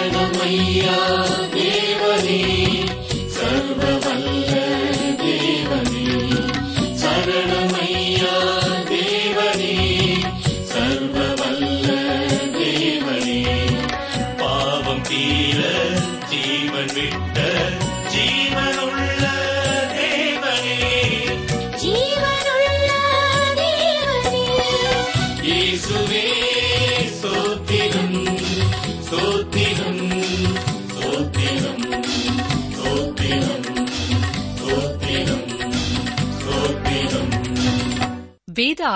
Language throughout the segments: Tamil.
शरणमय्या देवनी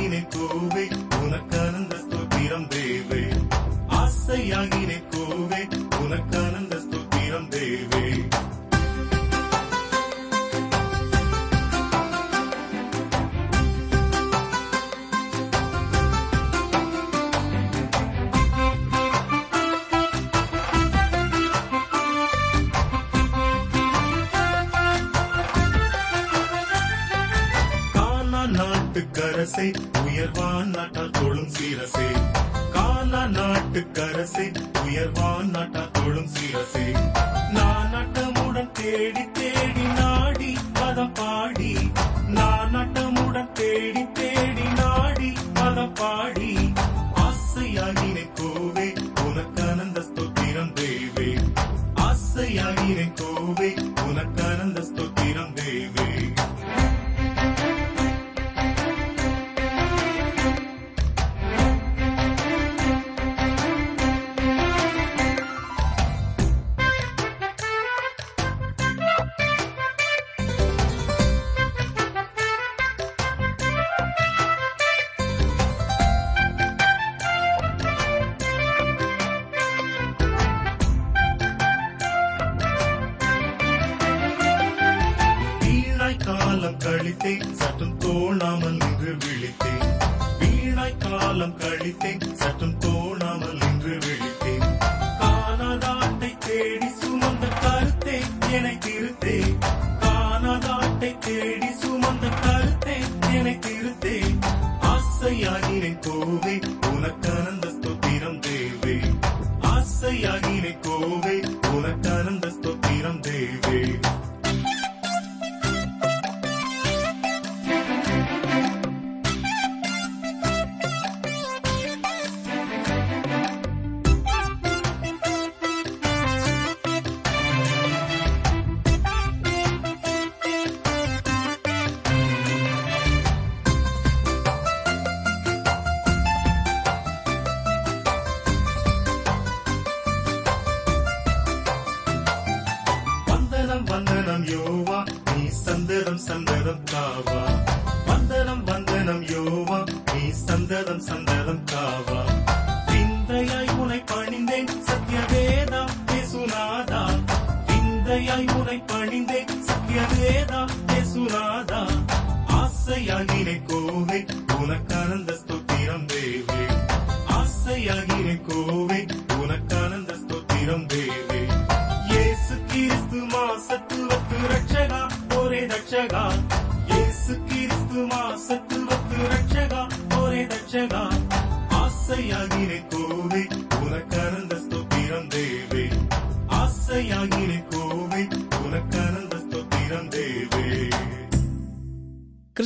ஆசையாகினே கோவே உனக்கானந்த ஸ்தோத்திரம் தேவே. ஆசையாகினே கோவே உனக்கானந்த ஸ்தோத்திரம் தேவே. அரசை உயர்வான் நாட்டால் தொழும் சீரசே. காலா நாட்டுக்கரசை உயர்வான் நாட்டால் தொழும் சீரசே. நான்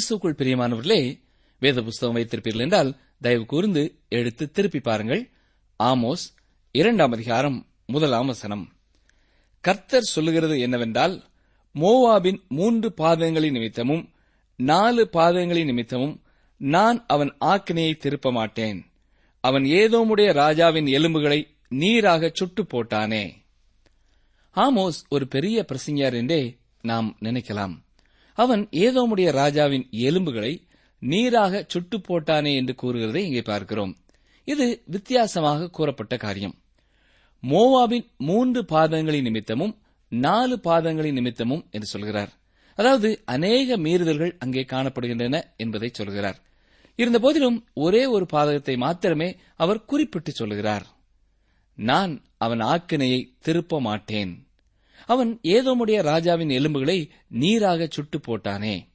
கிறிஸ்துக்குள் பிரியமானவர்களே வேத புஸ்தகம் வைத்திருப்பீர்கள் என்றால் தயவு கூர்ந்து எடுத்து திருப்பி பாருங்கள். ஆமோஸ் இரண்டாம் அதிகாரம் முதலாம் வசனம். கர்த்தர் சொல்லுகிறது என்னவென்றால் மோவாபின் மூன்று பாதங்களின் நிமித்தமும் நாலு பாதங்களின் நிமித்தமும் நான் அவன் ஆக்கினையை திருப்ப மாட்டேன் அவன் ஏதோமுடைய ராஜாவின் எலும்புகளை நீராக சுட்டு போட்டானே ஆமோஸ் ஒரு பெரிய பிரசங்கியார் என்றே நாம் நினைக்கலாம். அவன் ஏதோமுடைய ராஜாவின் எலும்புகளை நீராக சுட்டு போட்டானே என்று கூறுகிறதை இங்கே பார்க்கிறோம். இது வித்தியாசமாக கூறப்பட்ட காரியம். மோவாபின் மூன்று பாதங்களின் நிமித்தமும் நாலு பாதங்களின் நிமித்தமும் என்று சொல்கிறார். அதாவது அநேக மீறுதல்கள் அங்கே காணப்படுகின்றன என்பதை சொல்கிறார். இருந்தபோதிலும் ஒரே ஒரு பாதகத்தை மாத்திரமே அவர் குறிப்பிட்டு சொல்கிறார். நான் அவன் ஆக்கினையை திருப்ப மாட்டேன். அவன் ஏதோமுடைய ராஜாவின் எலும்புகளை நீராக சுட்டு போட்டானே.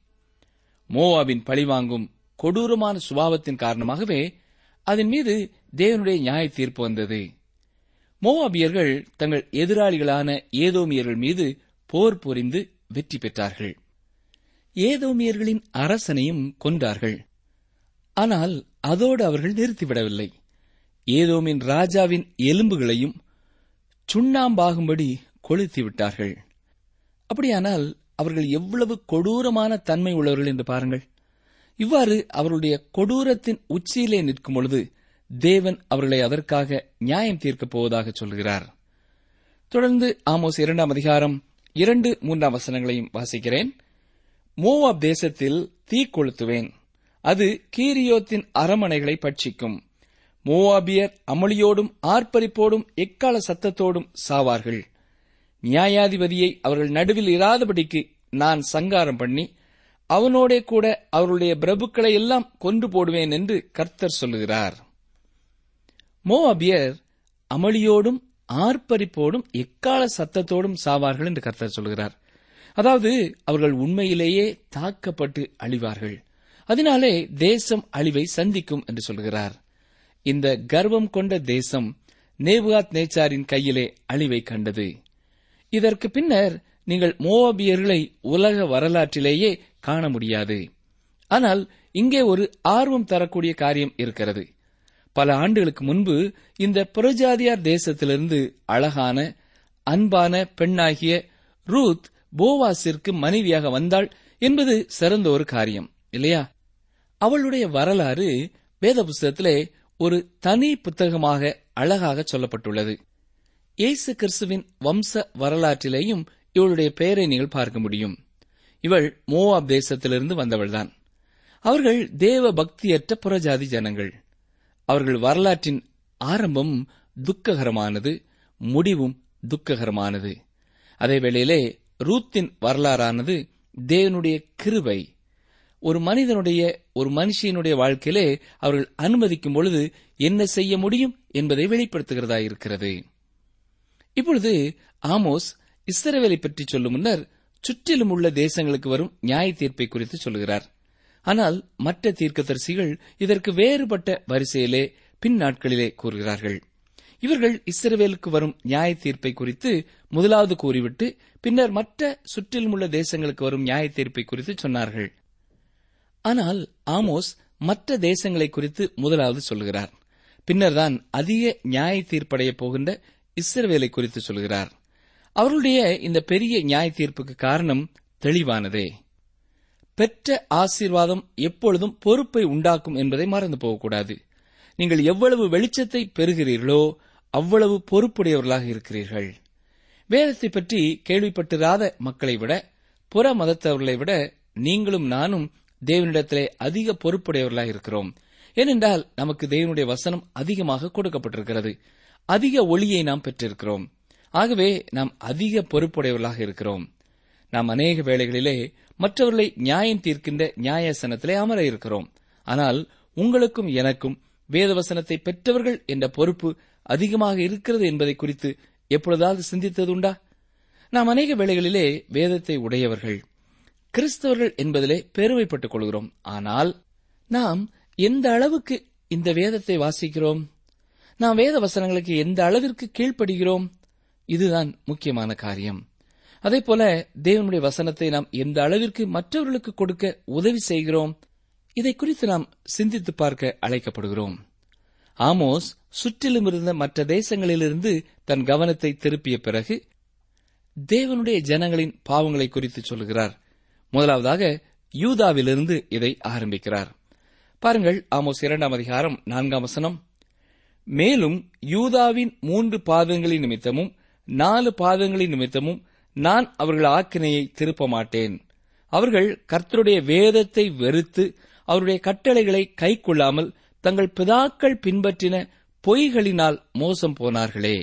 மோவாபின் பழிவாங்கும் கொடூரமான சுபாவத்தின் காரணமாகவே அதன் மீது தேவனுடைய நியாய தீர்ப்பு வந்தது. மோவாபியர்கள் தங்கள் எதிராளிகளான ஏதோமியர்கள் மீது போர் புரிந்து வெற்றி பெற்றார்கள். ஏதோமியர்களின் அரசனையும் கொன்றார்கள். ஆனால் அதோடு அவர்கள் நிறுத்திவிடவில்லை. ஏதோமின் ராஜாவின் எலும்புகளையும் சுண்ணாம்பாகும்படி கொளுத்தி விட்டார்கள். அப்படியானால் அவர்கள் எவ்வளவு கொடூரமான தன்மை உள்ளவர்கள் என்று பாருங்கள். இவ்வாறு அவருடைய கொடூரத்தின் உச்சியிலே நிற்கும் பொழுது தேவன் அவர்களை அதற்காக நியாயம் தீர்க்கப் போவதாக சொல்கிறார். தொடர்ந்து ஆமோஸ் இரண்டாம் அதிகாரம் இரண்டு மூன்றாம் வசனங்களையும் வாசிக்கிறேன். மோவாப் தேசத்தில் தீ கொளுத்துவேன். அது கீரியோத்தின் அரமனைகளை பட்சிக்கும். மோவாபியர் அமளியோடும் ஆர்ப்பரிப்போடும் எக்கால சத்தத்தோடும் சாவார்கள். நியாயாதிபதியை அவர்கள் நடுவில் இராதபடிக்கு நான் சங்காரம் பண்ணி அவனோடே கூட அவருடைய பிரபுக்களை எல்லாம் கொன்று போடுவேன் என்று கர்த்தர் சொல்லுகிறார். மோவாபியர் அமளியோடும் ஆர்ப்பரிப்போடும் எக்கால சத்தத்தோடும் சாவார்கள் என்று கர்த்தர் சொல்கிறார் அதாவது அவர்கள் உண்மையிலேயே தாக்கப்பட்டு அழிவார்கள். அதனாலே தேசம் அழிவை சந்திக்கும் என்று சொல்கிறார் இந்த கர்வம் கொண்ட தேசம் நேபுகாத் நேச்சாரின் கையிலே அழிவை கண்டது. இதற்கு பின்னர் நீங்கள் மோவாபியர்களை உலக வரலாற்றிலேயே காண முடியாது. ஆனால் இங்கே ஒரு ஆர்வம் தரக்கூடிய காரியம் இருக்கிறது. பல ஆண்டுகளுக்கு முன்பு இந்த புறஜாதியார் தேசத்திலிருந்து அழகான அன்பான பெண்ணாகிய ரூத் போவாசிற்கு மனைவியாக வந்தாள் என்பது சிறந்த ஒரு காரியம் இல்லையா? அவளுடைய வரலாறு வேத புஸ்தகத்திலே ஒரு தனி புத்தகமாக அழகாக சொல்லப்பட்டுள்ளது. இயேசு கிறிஸ்துவின் வம்ச வரலாற்றிலேயும் இவளுடைய பெயரை நீங்கள் பார்க்க முடியும். இவள் மோவாப் தேசத்திலிருந்து வந்தவள்தான். அவர்கள் தேவ பக்தியற்ற புறஜாதி ஜனங்கள். அவர்கள் வரலாற்றின் ஆரம்பம் துக்ககரமானது முடிவும் துக்ககரமானது. அதே வேளையிலே ரூத்தின் வரலாறானது தேவனுடைய கிருபை. ஒரு மனிதனுடைய ஒரு மனுஷியனுடைய வாழ்க்கையிலே அவர்கள் அனுமதிக்கும் பொழுது என்ன செய்ய முடியும் என்பதை வெளிப்படுத்துகிறதா இருக்கிறது இப்பொழுது ஆமோஸ் இஸ்ரவேலை பற்றி சொல்லும் முன்னர் சுற்றிலும் உள்ள தேசங்களுக்கு வரும் நியாய தீர்ப்பை குறித்து சொல்கிறார் ஆனால் மற்ற தீர்க்கதரிசிகள் இதற்கு வேறுபட்ட வரிசையிலே பின் நாட்களிலே கூறுகிறார்கள். இவர்கள் இஸ்ரவேலுக்கு வரும் நியாய தீர்ப்பை குறித்து முதலாவது கூறிவிட்டு பின்னர் மற்ற சுற்றிலும் உள்ள தேசங்களுக்கு வரும் நியாய தீர்ப்பை குறித்து சொன்னார்கள். ஆனால் ஆமோஸ் மற்ற தேசங்களை குறித்து முதலாவது சொல்கிறார் பின்னர்தான் அதிக நியாய தீர்ப்படைய போகின்ற இஸ்ரவேலை குறித்து சொல்கிறார். அவர்களுடைய இந்த பெரிய நியாய தீர்ப்புக்கு காரணம் தெளிவானதே. பெற்ற ஆசீர்வாதம் எப்பொழுதும் பொறுப்பை உண்டாக்கும் என்பதை மறந்து போகக்கூடாது. நீங்கள் எவ்வளவு வெளிச்சத்தை பெறுகிறீர்களோ அவ்வளவு பொறுப்புடையவர்களாக இருக்கிறீர்கள். வேதத்தை பற்றி கேள்விப்பட்டிராத மக்களை விட புற மதத்தவர்களை விட நீங்களும் நானும் தேவனிடத்திலே அதிக பொறுப்புடையவர்களாக இருக்கிறோம். ஏனென்றால் நமக்கு தேவனுடைய வசனம் அதிகமாக கொடுக்கப்பட்டிருக்கிறது. அதிக ஒளியை நாம் பெற்றிருக்கிறோம். ஆகவே நாம் அதிக பொறுப்புடையவர்களாக இருக்கிறோம். நாம் அநேக வேளைகளிலே மற்றவர்களை நியாயம் தீர்க்கின்ற நியாயசனத்திலே அமர இருக்கிறோம். ஆனால் உங்களுக்கும் எனக்கும் வேதவசனத்தை பெற்றவர்கள் என்ற பொறுப்பு அதிகமாக இருக்கிறது என்பதை குறித்து எப்பொழுதாவது சிந்தித்ததுண்டா நாம் அநேக வேளைகளிலே வேதத்தை உடையவர்கள். கிறிஸ்தவர்கள் என்பதிலே பெருமைப்பட்டுக் கொள்கிறோம். ஆனால் நாம் எந்த அளவுக்கு இந்த வேதத்தை வாசிக்கிறோம்? நாம் வேத வசனங்களுக்கு எந்த அளவிற்கு கீழ்ப்படுகிறோம்? இதுதான் முக்கியமான காரியம். அதே போல தேவனுடைய வசனத்தை நாம் எந்த அளவிற்கு மற்றவர்களுக்கு கொடுக்க உதவி செய்கிறோம்? இதை குறித்து நாம் சிந்தித்து பார்க்க அழைக்கப்படுகிறோம். ஆமோஸ் சுற்றிலும் இருந்த மற்ற தேசங்களிலிருந்து தன் கவனத்தை திருப்பிய பிறகு தேவனுடைய ஜனங்களின் பாவங்களை குறித்து சொல்கிறார். முதலாவதாக யூதாவிலிருந்து இதை ஆரம்பிக்கிறார். பாருங்கள் ஆமோஸ் இரண்டாம் அதிகாரம் நான்காம் வசனம். மேலும் யூதாவின் மூன்று பாதங்களின் நிமித்தமும் நாலு பாதங்களின் நிமித்தமும் நான் அவர்கள் ஆக்கினையை திருப்ப மாட்டேன் அவர்கள் கர்த்தருடைய வேதத்தை வெறுத்து அவருடைய கட்டளைகளை கை கொள்ளாமல் தங்கள் பிதாக்கள் பின்பற்றின பொய்களினால் மோசம் போனார்களே.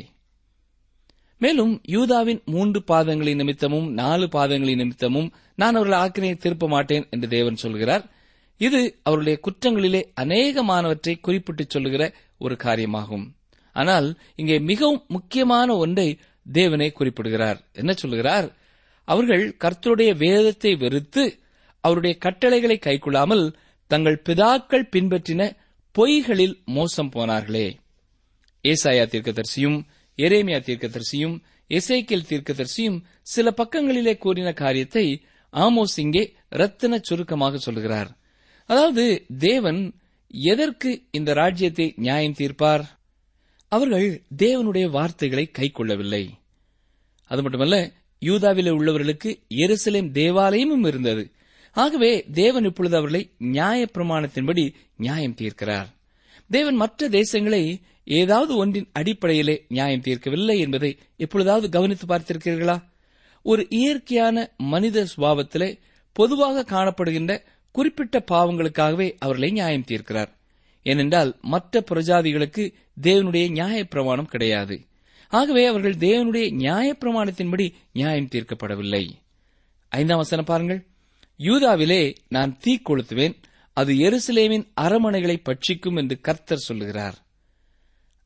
மேலும் யூதாவின் மூன்று பாதங்களின் நிமித்தமும் நாலு பாதங்களின் நிமித்தமும் நான் அவர்கள் ஆக்கினையை திருப்ப மாட்டேன் என்று தேவன் சொல்கிறார். இது அவருடைய குற்றங்களிலே அநேகமானவற்றை குறிப்பிட்டு சொல்லுகிற ஒரு காரியமாகும். ஆனால் இங்கே மிகவும் முக்கியமான ஒன்றை தேவனே குறிப்பிடுகிறார். என்ன சொல்லுகிறார்? அவர்கள் கர்த்தருடைய வேதத்தை வெறுத்து அவருடைய கட்டளைகளை கைக்கொள்ளாமல் தங்கள் பிதாக்கள் பின்பற்றின பொய்களில் மோசம் போனார்களே. ஏசாயா தீர்க்கதரிசியும் எரேமியா தீர்க்கதரிசியும் எசேக்கியல் தீர்க்கதரிசியும் சில பக்கங்களிலே கூறின காரியத்தை ஆமோஸ் இங்கே ரத்தின சுருக்கமாக சொல்லுகிறார். அதாவது தேவன் எதற்கு இந்த ராஜ்யத்தை நியாயம் தீர்ப்பார்? அவர்கள் தேவனுடைய வார்த்தைகளை கைக்கொள்ளவில்லை. அது மட்டுமல்ல யூதாவிலே உள்ளவர்களுக்கு எருசலேம் தேவாலயமும் இருந்தது. ஆகவே தேவன் இப்பொழுது அவர்களை நியாய பிரமாணத்தின்படி நியாயம் தீர்க்கிறார். தேவன் மற்ற தேசங்களை ஏதாவது ஒன்றின் அடிப்படையிலே நியாயம் தீர்க்கவில்லை என்பதை எப்பொழுதாவது கவனித்து பார்த்திருக்கிறீர்களா? ஒரு இயற்கையான மனித சுபாவத்திலே பொதுவாக காணப்படுகின்ற குறிப்பிட்ட பாவங்களுக்காகவே அவர்களை நியாயம் தீர்க்கிறார். ஏனென்றால் மற்ற பிரஜாதிகளுக்கு தேவனுடைய நியாய பிரமாணம் கிடையாது. ஆகவே அவர்கள் தேவனுடைய நியாய பிரமாணத்தின்படி நியாயம் தீர்க்கப்படவில்லை. ஐந்தாம் வசனம் பாருங்கள். யூதாவிலே நான் தீ கொளுத்துவேன். அது எருசலேமின் அரமனைகளை பட்சிக்கும் என்று கர்த்தர் சொல்லுகிறார்.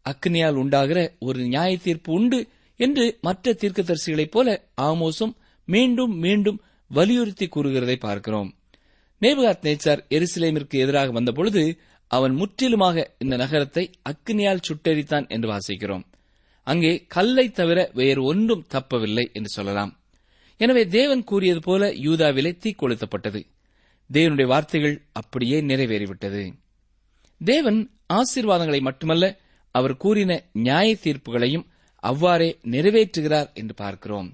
அக்னியால் உண்டாகிற ஒரு நியாய தீர்ப்பு உண்டு என்று மற்ற தீர்க்கதரிசிகளைப் போல ஆமோசும் மீண்டும் மீண்டும் வலியுறுத்தி கூறுகிறதை பார்க்கிறோம். நேபுகாத் நேச்சார் எருசலேமிற்கு எதிராக வந்தபொழுது அவன் முற்றிலுமாக இந்த நகரத்தை அக்னியால் சுட்டெரித்தான் என்று வாசிக்கிறோம். அங்கே கல்லை தவிர வேறு ஒன்றும் தப்பவில்லை என்று சொல்லலாம். எனவே தேவன் கூறியது போல யூதாவிலே தீ கொளுத்தப்பட்டது. தேவனுடைய வார்த்தைகள் அப்படியே நிறைவேறிவிட்டது. தேவன் ஆசீர்வாதங்களை மட்டுமல்ல அவர் கூறின நியாய தீர்ப்புகளையும் அவ்வாறே நிறைவேற்றுகிறார் என்று பார்க்கிறோம்.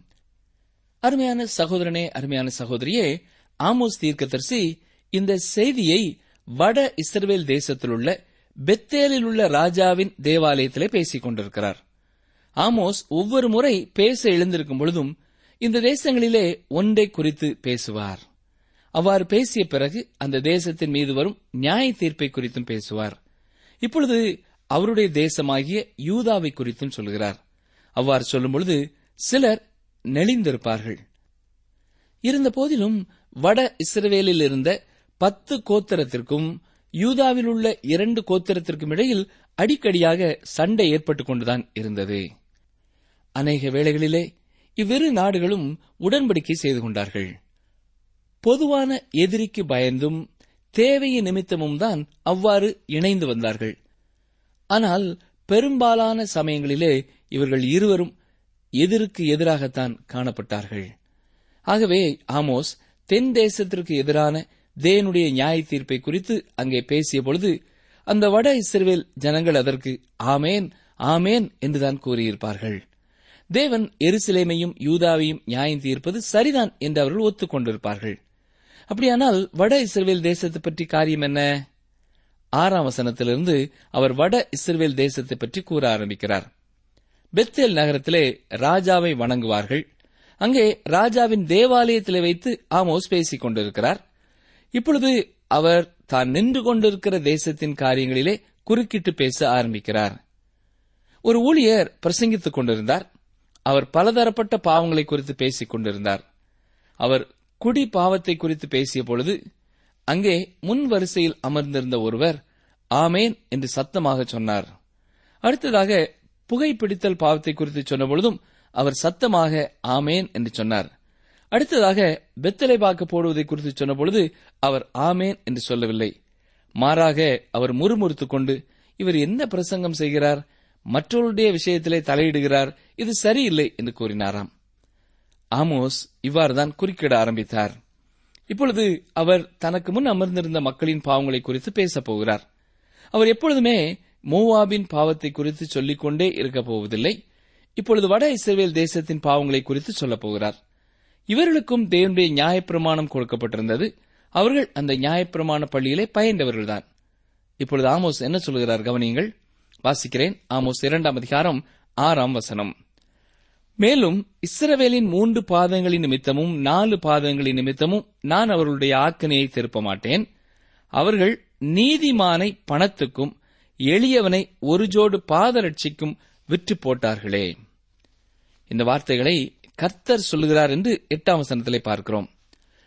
அருமையான சகோதரனே அருமையான சகோதரியே ஆமோஸ் தீர்க்கதரிசி இந்த செய்தியை வட இஸ்ரவேல் தேசத்தில் உள்ள பெத்தேலில் உள்ள ராஜாவின் தேவாலயத்திலே பேசிக் கொண்டிருக்கிறார். ஆமோஸ் ஒவ்வொரு முறை பேச எழுந்திருக்கும் பொழுதும் இந்த தேசங்களிலே ஒன்றை குறித்து பேசுவார். அவ்வாறு பேசிய பிறகு அந்த தேசத்தின் மீது வரும் நியாய தீர்ப்பை குறித்தும் பேசுவார். இப்பொழுது அவருடைய தேசமாகிய யூதாவை குறித்தும் சொல்கிறார். அவ்வாறு சொல்லும்பொழுது சிலர் நெளிந்திருப்பார்கள். இருந்த போதிலும் வட இஸ்ரவேலில் இருந்த பத்து கோத்திரத்திற்கும் யூதாவில் உள்ள இரண்டு கோத்திரத்திற்கும் இடையில் அடிக்கடியாக சண்டை ஏற்பட்டுக் கொண்டுதான் இருந்தது. அநேக வேளைகளிலே இவ்விரு நாடுகளும் உடன்படிக்கை செய்து கொண்டார்கள். பொதுவான எதிரிக்கு பயந்தும் தேவையின் நிமித்தமும் தான் அவ்வாறு இணைந்து வந்தார்கள். ஆனால் பெரும்பாலான சமயங்களிலே இவர்கள் இருவரும் எதிருக்கு எதிராகத்தான் காணப்பட்டார்கள். ஆகவே ஆமோஸ் தென் தேசத்திற்கு எதிரான தேவனுடைய நியாய தீர்ப்பை குறித்து அங்கே பேசிய பொழுது அந்த வட இஸ்ரேல் ஜனங்கள் அதற்கு ஆமேன் ஆமேன் என்றுதான் கூறியிருப்பார்கள். தேவன் எருசலேமையும் யூதாவையும் நியாயம் தீர்ப்பது சரிதான் என்று அவர்கள் ஒத்துக்கொண்டிருப்பார்கள் அப்படியானால் வட இஸ்ரேல் தேசத்தை பற்றி காரியம் என்ன? ஆறாம் வசனத்திலிருந்து அவர் வட இஸ்ரேல் தேசத்தை பற்றி கூற ஆரம்பிக்கிறார். பெத்தேல் நகரத்திலே ராஜாவை வணங்குவார்கள். அங்கே ராஜாவின் தேவாலயத்திலே வைத்து ஆமோஸ் பேசிக் கொண்டிருக்கிறார். இப்பொழுது அவர் தான் நின்று கொண்டிருக்கிற தேசத்தின் காரியங்களிலே குறுக்கிட்டு பேச ஆரம்பிக்கிறார். ஒரு ஊழியர் பிரசங்கித்துக் கொண்டிருந்தார். அவர் பலதரப்பட்ட பாவங்களை குறித்து பேசிக் கொண்டிருந்தார். அவர் குடி பாவத்தை குறித்து பேசிய பொழுது அங்கே முன் வரிசையில் அமர்ந்திருந்த ஒருவர் ஆமேன் என்று சத்தமாக சொன்னார். அடுத்ததாக புகைப்பிடித்தல் பாவத்தை குறித்து சொன்னபொழுதும் அவர் சத்தமாக ஆமேன் என்று சொன்னார். அடுத்ததாக வெத்தலை பாக்கு போடுவதை குறித்து சொன்னபொழுது அவர் ஆமேன் என்று சொல்லவில்லை. மாறாக அவர் முறுமுறுத்துக் கொண்டு இவர் என்ன பிரசங்கம் செய்கிறார்? மற்றவருடைய விஷயத்திலே தலையிடுகிறார். இது சரியில்லை என்று கூறினாராம். ஆமோஸ் இவ்வாறுதான் குறுக்கிட ஆரம்பித்தார். இப்பொழுது அவர் தனக்கு முன் அமர்ந்திருந்த மக்களின் பாவங்களை குறித்து பேசப் போகிறார். அவர் எப்பொழுதுமே மோவாபின் பாவத்தை குறித்து சொல்லிக்கொண்டே இருக்கப் போவதில்லை. இப்பொழுது வட இஸ்ரேல் தேசத்தின் பாவங்களை குறித்து சொல்லப் போகிறார். இவர்களுக்கும் தேவனுடைய நியாயப்பிரமாணம் கொடுக்கப்பட்டிருந்தது. அவர்கள் அந்த நியாயப்பிரமாண பள்ளியிலே பயின்றவர்கள்தான் இப்பொழுது ஆமோஸ் என்ன சொல்கிறார் கவனியங்கள். வாசிக்கிறேன். ஆமோஸ் இரண்டாம் அதிகாரம் ஆறாம் வசனம். மேலும் இஸ்ரவேலின் மூன்று பாதங்களின் நிமித்தமும் நாலு பாதங்களின் நிமித்தமும் நான் அவர்களுடைய ஆக்கனையை திருப்ப மாட்டேன் அவர்கள் நீதிமானை பணத்துக்கும் எளியவனை ஒரு ஜோடு பாதரட்சிக்கும் விற்று போட்டார்களே. இந்த வார்த்தைகளை கர்த்தர் சொல்லுகிறார் என்று எட்டாம் வசனத்திலே பார்க்கிறோம்.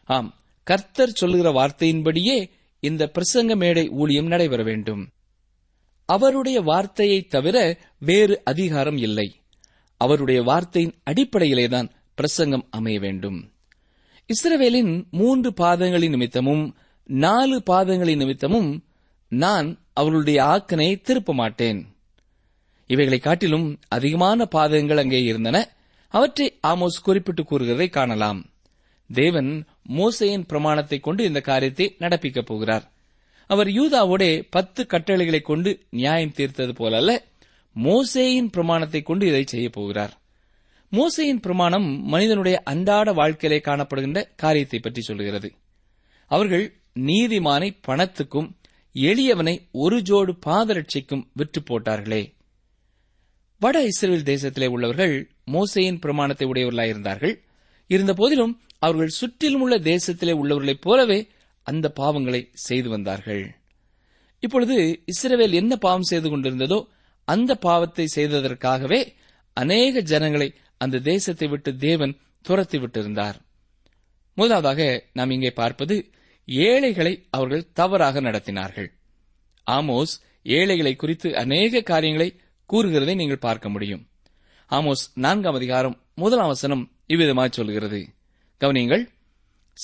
ஆம் கர்த்தர் சொல்லுகிற வார்த்தையின்படியே இந்த பிரசங்க மேடை ஊழியம் நடைபெற வேண்டும். அவருடைய வார்த்தையை தவிர வேறு அதிகாரம் இல்லை. அவருடைய வார்த்தையின் அடிப்படையிலேதான் பிரசங்கம் அமைய வேண்டும். இஸ்ரவேலின் மூன்று பாதங்களின் நிமித்தமும் நாலு பாதங்களின் நிமித்தமும் நான் அவர்களுடைய ஆக்கனை திருப்ப மாட்டேன். இவைகளை காட்டிலும் அதிகமான பாதகங்கள் அங்கே இருந்தன. அவற்றை ஆமோஸ் குறிப்பிட்டு கூறுகிறதை காணலாம். தேவன் மோசையின் பிரமாணத்தை கொண்டு இந்த காரியத்தை நடப்பிக்கப் போகிறார். அவர் யூதாவோடே பத்து கட்டளைகளை கொண்டு நியாயம் தீர்த்தது போலல்ல மோசேயின் பிரமாணத்தை கொண்டு இதை செய்யப் போகிறார். மோசையின் பிரமாணம் மனிதனுடைய அன்றாட வாழ்க்கையிலே காணப்படுகின்ற காரியத்தை பற்றி சொல்கிறது. அவர்கள் நீதிமானை பணத்துக்கும் எளியவனை ஒரு ஜோடு பாதரட்சிக்கும் விற்று போட்டார்களே. வட இஸ்ரேல் தேசத்திலே உள்ளவர்கள் மோசையின் பிரமாணத்தை உடையவர்களாயிருந்தார்கள் இருந்த போதிலும் அவர்கள் சுற்றிலும் உள்ள தேசத்திலே உள்ளவர்களைப் போலவே அந்த பாவங்களை செய்து வந்தார்கள். இப்பொழுது இஸ்ரவேல் என்ன பாவம் செய்து கொண்டிருந்ததோ அந்த பாவத்தை செய்ததற்காகவே அநேக ஜனங்களை அந்த தேசத்தை விட்டு தேவன் துரத்தி விட்டிருந்தார். முதலாவதாக நாம் இங்கே பார்ப்பது ஏழைகளை அவர்கள் தவறாக நடத்தினார்கள். ஆமோஸ் ஏழைகளை குறித்து அநேக காரியங்களை கூறுகிறதை நீங்கள் பார்க்க முடியும். ஆமோஸ் நான்காம் அதிகாரம் முதலாம் வசனம் இவ்விதமாய் சொல்கிறது. கவனியுங்கள்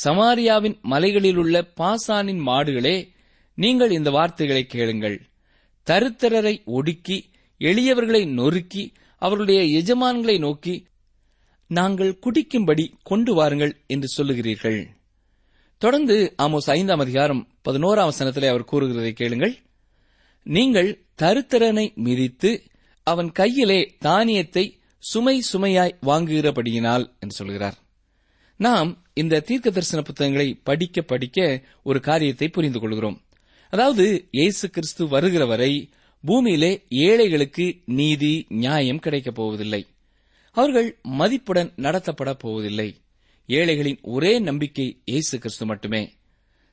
சமாரியாவின் மலைகளில் உள்ள பாசானின் மாடுகளே நீங்கள் இந்த வார்த்தைகளை கேளுங்கள். தருத்தரரை ஒடுக்கி எளியவர்களை நொறுக்கி அவர்களுடைய எஜமான்களை நோக்கி நாங்கள் குடிக்கும்படி கொண்டு வாருங்கள் என்று சொல்லுகிறீர்கள். தொடர்ந்து ஆமோஸ் ஐந்தாம் அதிகாரம் பதினோராம் வசனத்திலே அவர் கூறுகிறதை கேளுங்கள். நீங்கள் தருத்திரனை மிதித்து அவன் கையிலே தானியத்தை சுமை சுமையாய் வாங்குகிறபடியினால் என்று சொல்கிறார். நாம் இந்த தீர்க்க தரிசன புத்தகங்களை படிக்க படிக்க ஒரு காரியத்தை புரிந்து கொள்கிறோம். அதாவது இயேசு கிறிஸ்து வருகிற வரை பூமியிலே ஏழைகளுக்கு நீதி நியாயம் கிடைக்கப் போவதில்லை. அவர்கள் மதிப்புடன் நடத்தப்பட போவதில்லை. ஏழைகளின் ஒரே நம்பிக்கை இயேசு கிறிஸ்து மட்டுமே.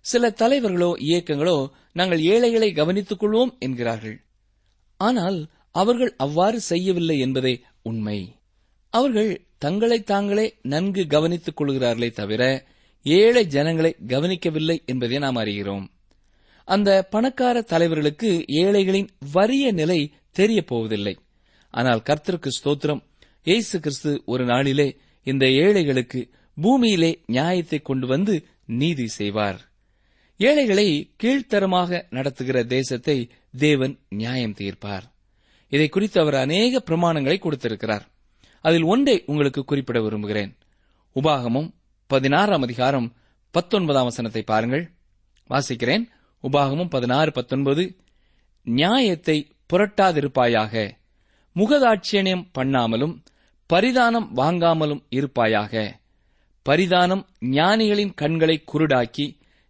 சில தலைவர்களோ இயக்கங்களோ நாங்கள் ஏழைகளை கவனித்துக் கொள்வோம் என்கிறார்கள். ஆனால் அவர்கள் அவ்வாறு செய்யவில்லை என்பதே உண்மை. அவர்கள் தங்களை தாங்களே நன்கு கவனித்துக் கொள்கிறார்களே தவிர ஏழை ஜனங்களை கவனிக்கவில்லை என்பதை நாம் அறிகிறோம். அந்த பணக்கார தலைவர்களுக்கு ஏழைகளின் வறிய நிலை தெரிய போவதில்லை. ஆனால் கர்த்தருக்கு ஸ்தோத்திரம். இயேசு கிறிஸ்து ஒரு நாளிலே இந்த ஏழைகளுக்கு பூமியிலே நியாயத்தை கொண்டு வந்து நீதி செய்வார். ஏழைகளை கீழ்த்தரமாக நடத்துகிற தேசத்தை தேவன் நியாயம் தீர்ப்பார். இதை குறித்து அவர் அநேக பிரமாணங்களை கொடுத்திருக்கிறார். அதில் ஒன்றை உங்களுக்கு குறிப்பிட விரும்புகிறேன். உபாகமும் பதினாறாம் அதிகாரம் பத்தொன்பதாம் வசனத்தை பாருங்கள். வாசிக்கிறேன். உபாகமும் பதினாறு பத்தொன்பது. நியாயத்தை புரட்டாதிருப்பாயாக முகதாட்சியணியம் பண்ணாமலும் பரிதானம் வாங்காமலும் இருப்பாயாக பரிதானம் ஞானிகளின் கண்களை குருடாக்கி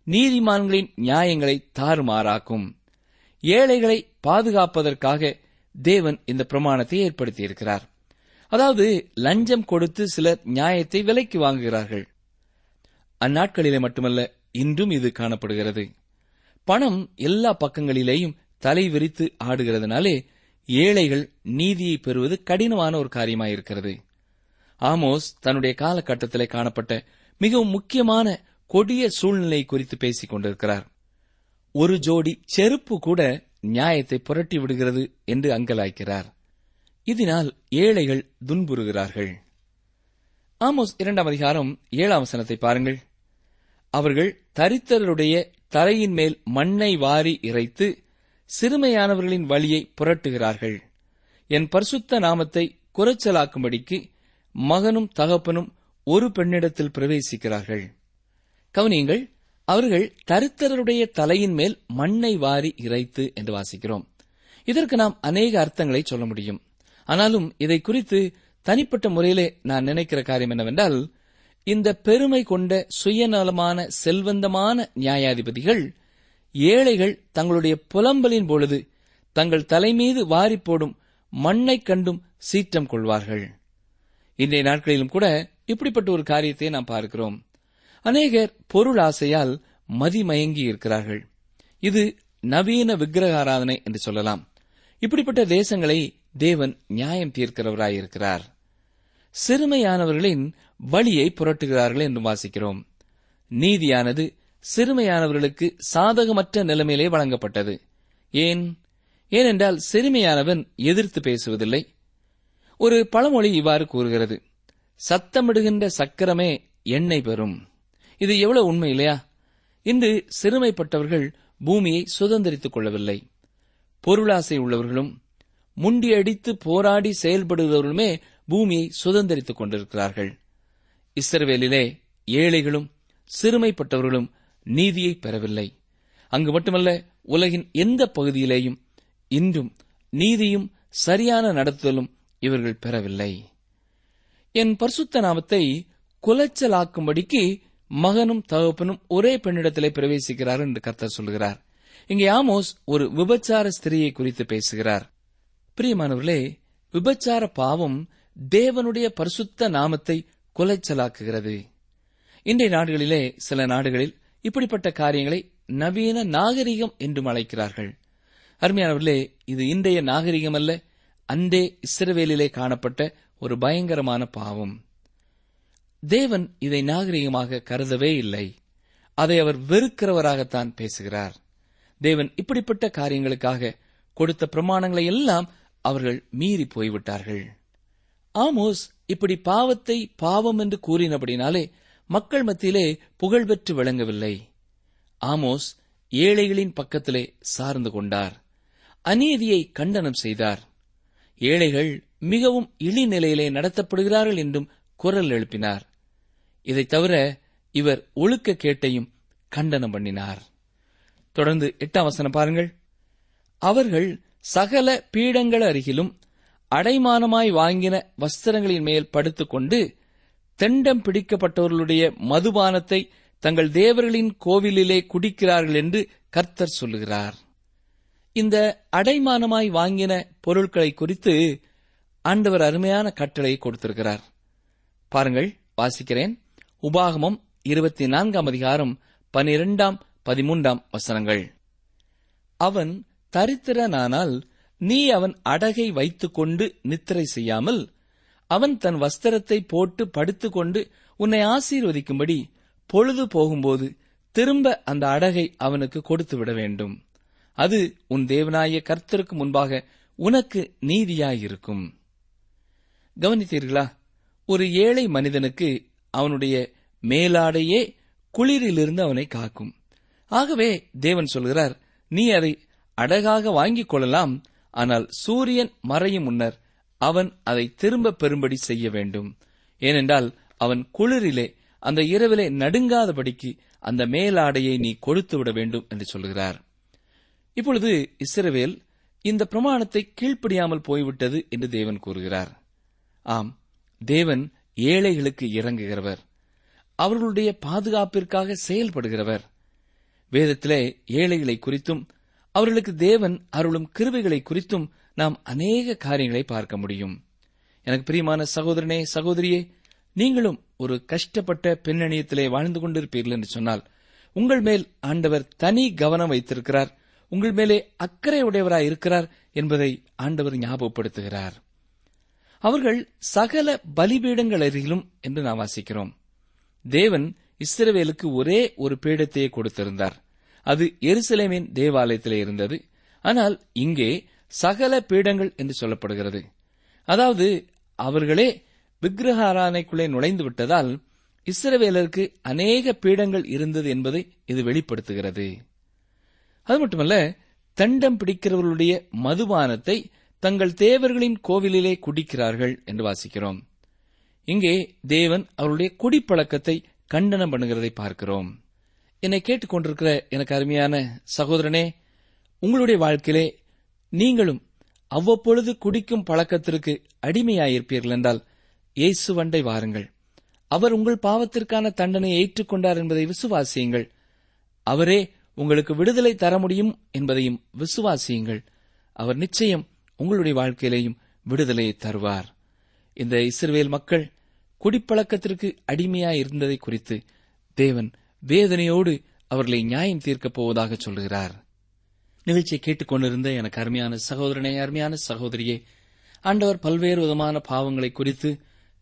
நீதிமான்களின் நியாயங்களை தாறுமாறாக்கும் ஏழைகளை பாதுகாப்பதற்காக தேவன் இந்த பிரமாணத்தை ஏற்படுத்தியிருக்கிறார். அதாவது லஞ்சம் கொடுத்து சிலர் நியாயத்தை விலைக்கு வாங்குகிறார்கள். அந்நாட்களிலே மட்டுமல்ல இன்றும் இது காணப்படுகிறது. பணம் எல்லா பக்கங்களிலேயும் தலை விரித்து ஆடுகிறதுனாலே ஏழைகள் நீதியை பெறுவது கடினமான ஒரு காரியமாயிருக்கிறது. ஆமோஸ் தன்னுடைய காலகட்டத்திலே காணப்பட்ட மிகவும் முக்கியமான கொடிய சூழ்நிலை குறித்து பேசிக் கொண்டிருக்கிறார் ஒரு ஜோடி செருப்பு கூட நியாயத்தை புரட்டி விடுகிறது என்று அங்கலாய்க்கிறார். இதனால் ஏழைகள் துன்புறுகிறார்கள். ஆமோஸ் இரண்டாம் அதிகாரம் ஏழாம் வசனத்தை பாருங்கள். அவர்கள் தரித்திரருடைய தரையின் மேல் மண்ணை வாரி இறைத்து சிறுமையானவர்களின் வழியை புரட்டுகிறார்கள். என் பரிசுத்த நாமத்தை குறைச்சலாக்கும்படிக்கு மகனும் தகப்பனும் ஒரு பெண்ணிடத்தில் பிரவேசிக்கிறார்கள். கவனியுங்கள் அவர்கள் தருத்தருடைய தலையின் மேல் மண்ணை வாரி இறைத்து என்று வாசிக்கிறோம். இதற்கு நாம் அநேக அர்த்தங்களை சொல்ல முடியும். ஆனாலும் இதை குறித்து தனிப்பட்ட முறையிலே நான் நினைக்கிற காரியம் என்னவென்றால் இந்த பெருமை கொண்ட சுயநலமான செல்வந்தமான நியாயாதிபதிகள் ஏழைகள் தங்களுடைய புலம்பலின் பொழுது தங்கள் தலைமீது வாரி போடும் மண்ணைக் கண்டும் சீற்றம் கொள்வார்கள். இன்றைய நாட்களிலும் கூட இப்படிப்பட்ட ஒரு காரியத்தை நாம் பார்க்கிறோம். அநேகர் பொருள் ஆசையால் மதிமயங்கி இருக்கிறார்கள். இது நவீன விக்கிரக ஆராதனை என்று சொல்லலாம். இப்படிப்பட்ட தேசங்களை தேவன் நியாயம் தீர்க்கிறவராயிருக்கிறார். சிறுமையானவர்களின் வழியை புரட்டுகிறார்கள் என்று வாசிக்கிறோம். நீதியானது சிறுமையானவர்களுக்கு சாதகமற்ற நிலைமையிலே வழங்கப்பட்டது. ஏன்? ஏனென்றால் சிறுமையானவன் எதிர்த்து பேசுவதில்லை. ஒரு பழமொழி இவ்வாறு கூறுகிறது. சத்தமிடுகின்ற சக்கரமே எண்ணெய் பெறும். இது எவ்வளவு உண்மை இல்லையா? இன்று சிறுமைப்பட்டவர்கள் பூமியை சுதந்திரித்துக் கொள்ளவில்லை. பொருளாசை உள்ளவர்களும் முண்டியடித்து போராடி செயல்படுகிறவர்களுமே பூமியை சுதந்திரித்துக் கொண்டிருக்கிறார்கள். இஸ்ரவேலிலே ஏழைகளும் சிறுமைப்பட்டவர்களும் நீதியை பெறவில்லை. அங்கு மட்டுமல்ல உலகின் எந்த பகுதியிலேயும் இன்றும் நீதியும் சரியான நடத்துதலும் இவர்கள் பெறவில்லை. என் பரிசுத்த நாமத்தை குலைச்சலாக்கும்படிக்கு மகனும் தகப்பனும் ஒரே பெண்ணிடத்திலே பிரவேசிக்கிறார் என்று கர்த்தர் சொல்கிறார் இங்கே ஆமோஸ் ஒரு விபச்சார ஸ்திரியை குறித்து பேசுகிறார். பிரியமானவர்களே விபச்சார பாவம் தேவனுடைய பரிசுத்த நாமத்தை குலைச்சலாக்குகிறது. இன்றைய நாடுகளிலே சில நாடுகளில் இப்படிப்பட்ட காரியங்களை நவீன நாகரிகம் என்றும் அழைக்கிறார்கள். அருமையானவர்களே இது இன்றைய நாகரிகம் அல்ல அன்றே இஸ்ரவேலிலே காணப்பட்ட ஒரு பயங்கரமான பாவம். தேவன் இதை நாகரிகமாக கருதவே இல்லை. அதை அவர் வெறுக்கிறவராகத்தான் பேசுகிறார். தேவன் இப்படிப்பட்ட காரியங்களுக்காக கொடுத்த பிரமாணங்களை எல்லாம் அவர்கள் மீறி போய்விட்டார்கள். ஆமோஸ் இப்படி பாவத்தை பாவம் என்று கூறினபடினாலே மக்கள் மத்தியிலே புகழ் பெற்று விளங்கவில்லை. ஆமோஸ் ஏழைகளின் பக்கத்திலே சார்ந்து கொண்டார். அநீதியை கண்டனம் செய்தார். ஏழைகள் மிகவும் இழிநிலையிலே நடத்தப்படுகிறார்கள் என்றும் குரல் எழுப்பினார். இதைத் தவிர இவர் ஒழுக்க கேட்டையும் கண்டனம் பண்ணினார். தொடர்ந்து எட்டாம் வசனம் பாருங்கள். அவர்கள் சகல பீடங்கள் அருகிலும் அடைமானமாய் வாங்கின வஸ்திரங்களின் மேல் படுத்துக்கொண்டு தெண்டம் பிடிக்கப்பட்டவர்களுடைய மதுபானத்தை தங்கள் தேவர்களின் கோவிலிலே குடிக்கிறார்கள் என்று கர்த்தர் சொல்லுகிறார். இந்த அடைமானமாய் வாங்கின பொருட்களை குறித்து ஆண்டவர் அருமையான கட்டளை கொடுத்திருக்கிறார். பாருங்கள் வாசிக்கிறேன். உபாகமம் இருபத்தி நான்காம் அதிகாரம் பனிரெண்டாம் பதிமூன்றாம் வசனங்கள். அவன் தரித்திரனானால் நீ அவன் அடகை வைத்துக்கொண்டு நித்திரை செய்யாமல் அவன் தன் வஸ்திரத்தை போட்டு படுத்துக்கொண்டு உன்னை ஆசீர்வதிக்கும்படி பொழுது போகும்போது திரும்ப அந்த அடகை அவனுக்கு கொடுத்து விட வேண்டும். அது உன் தேவனாய கர்த்தருக்கு முன்பாக உனக்கு நீதியாயிருக்கும். கவனித்தீர்களா? ஒரு ஏழை மனிதனுக்கு அவனுடைய மேலாடையே குளிரிலிருந்து அவனை காக்கும். ஆகவே தேவன் சொல்கிறார் நீ அதை அடகாக வாங்கிக் கொள்ளலாம் ஆனால் சூரியன் மறையும் முன்னர் அவன் அதை திரும்ப பெறும்படி செய்ய வேண்டும். ஏனென்றால் அவன் குளிரிலே அந்த இரவிலே நடுங்காதபடிக்கு அந்த மேலாடையை நீ கொடுத்து விட வேண்டும் என்று சொல்கிறார். இப்பொழுது இஸ்ரவேல் இந்த பிரமாணத்தை கீழ்ப்படியாமல் போய்விட்டது என்று தேவன் கூறுகிறார். ஆம் தேவன் ஏழைகளுக்கு இறங்குகிறவர். அவர்களுடைய பாதுகாப்பிற்காக செயல்படுகிறவர். வேதத்திலே ஏழைகளை குறித்தும் அவர்களுக்கு தேவன் அருளும் கிருவைகளை குறித்தும் நாம் அநேக காரியங்களை பார்க்க முடியும். எனக்கு பிரியமான சகோதரனே சகோதரியே நீங்களும் ஒரு கஷ்டப்பட்ட பின்னணியத்திலே வாழ்ந்து கொண்டிருப்பீர்கள் என்று சொன்னால் உங்கள் மேல் ஆண்டவர் தனி கவனம் வைத்திருக்கிறார். உங்கள் மேலே அக்கறை உடையவராய் இருக்கிறார் என்பதை ஆண்டவர் ஞாபகப்படுத்துகிறார். அவர்கள் சகல பலிபீடங்கள் அருகிலும் என்று நாம் வாசிக்கிறோம். தேவன் இஸ்ரவேலுக்கு ஒரே ஒரு பீடத்தையே கொடுத்திருந்தார். அது எருசலேமின் தேவாலயத்திலே இருந்தது. ஆனால் இங்கே சகல பீடங்கள் என்று சொல்லப்படுகிறது. அதாவது அவர்களே விக்கிரகாரானைக்குள்ளே நுழைந்து விட்டதால் இஸ்ரவேலருக்கு அநேக பீடங்கள் இருந்தது என்பதை இது வெளிப்படுத்துகிறது. அது மட்டுமல்ல தண்டம் பிடிக்கிறவர்களுடைய மதுபானத்தை தங்கள் தேவர்களின் கோவிலிலே குடிக்கிறார்கள் என்று வாசிக்கிறோம். இங்கே தேவன் அவருடைய குடிப்பழக்கத்தை கண்டனம் பண்ணுகிறதை பார்க்கிறோம். என்னை கேட்டுக்கொண்டிருக்கிற எனக்கு அருமையான சகோதரனே உங்களுடைய வாழ்க்கையிலே நீங்களும் அவ்வப்பொழுது குடிக்கும் பழக்கத்திற்கு அடிமையாயிருப்பீர்கள் என்றால் இயேசுவண்டை வாருங்கள். அவர் உங்கள் பாவத்திற்கான தண்டனையை ஏற்றுக்கொண்டார் என்பதை விசுவாசியுங்கள். அவரே உங்களுக்கு விடுதலை தர முடியும் என்பதையும் விசுவாசியுங்கள். அவர் நிச்சயம் உங்களுடைய வாழ்க்கையிலையும் விடுதலையை தருவார். இந்த இஸ்ரவேல் மக்கள் குடிப்பழக்கத்திற்கு அடிமையாய் இருந்ததை குறித்து தேவன் வேதனையோடு அவர்களை நியாயம் தீர்க்கப் போவதாக சொல்கிறார். நிகழ்ச்சியை கேட்டுக்கொண்டிருந்த எனக்கு அருமையான சகோதரனே அருமையான சகோதரியே ஆண்டவர் பல்வேறு விதமான பாவங்களை குறித்து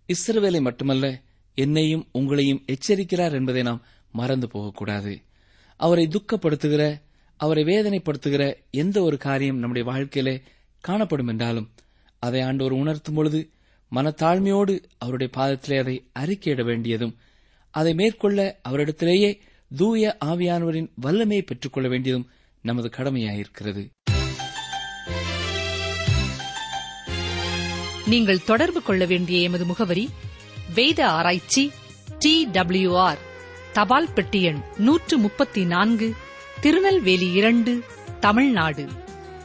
இஸ்ரவேலை மட்டுமல்ல என்னையும் உங்களையும் எச்சரிக்கிறார் என்பதை நாம் மறந்து போகக்கூடாது. அவரை துக்கப்படுத்துகிற அவரை வேதனைப்படுத்துகிற எந்த ஒரு காரியம் நம்முடைய வாழ்க்கையிலே காணப்படும் என்றாலும் அதை ஆண்டவர் உணர்த்தும் பொழுது மனத்தாழ்மையோடு அவருடைய பாதத்திலே அதை அறிக்கையிட வேண்டியதும் அதை மேற்கொள்ள அவரிடத்திலேயே தூய ஆவியானவரின் வல்லமையை பெற்றுக்கொள்ள வேண்டியதும் நமது கடமையாயிருக்கிறது. நீங்கள் தொடர்பு கொள்ள வேண்டிய எமது முகவரி வேத ஆராய்ச்சி டி ஆர் தபால் பெட்டி எண் நூற்று முப்பத்தி நான்கு திருநெல்வேலி இரண்டு தமிழ்நாடு.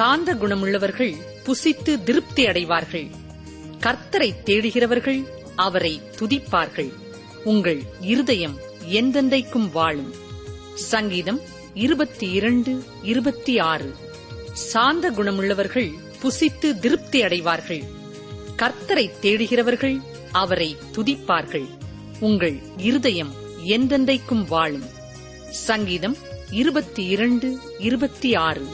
சாந்த குணமுள்ளவர்கள் புசித்து திருப்தி அடைவார்கள். கர்த்தரை தேடுகிறவர்கள் அவரை துதிப்பார்கள். உங்கள் இருதயம் எந்தெந்தைக்கும் வாழும். சங்கீதம் இருபத்தி இரண்டு இருபத்தி ஆறு சாந்த குணமுள்ளவர்கள் புசித்து திருப்தி அடைவார்கள். கர்த்தரை தேடுகிறவர்கள் அவரை துதிப்பார்கள். உங்கள் இருதயம் எந்தெந்தைக்கும் வாழும். சங்கீதம் இருபத்தி இரண்டு இருபத்தி ஆறு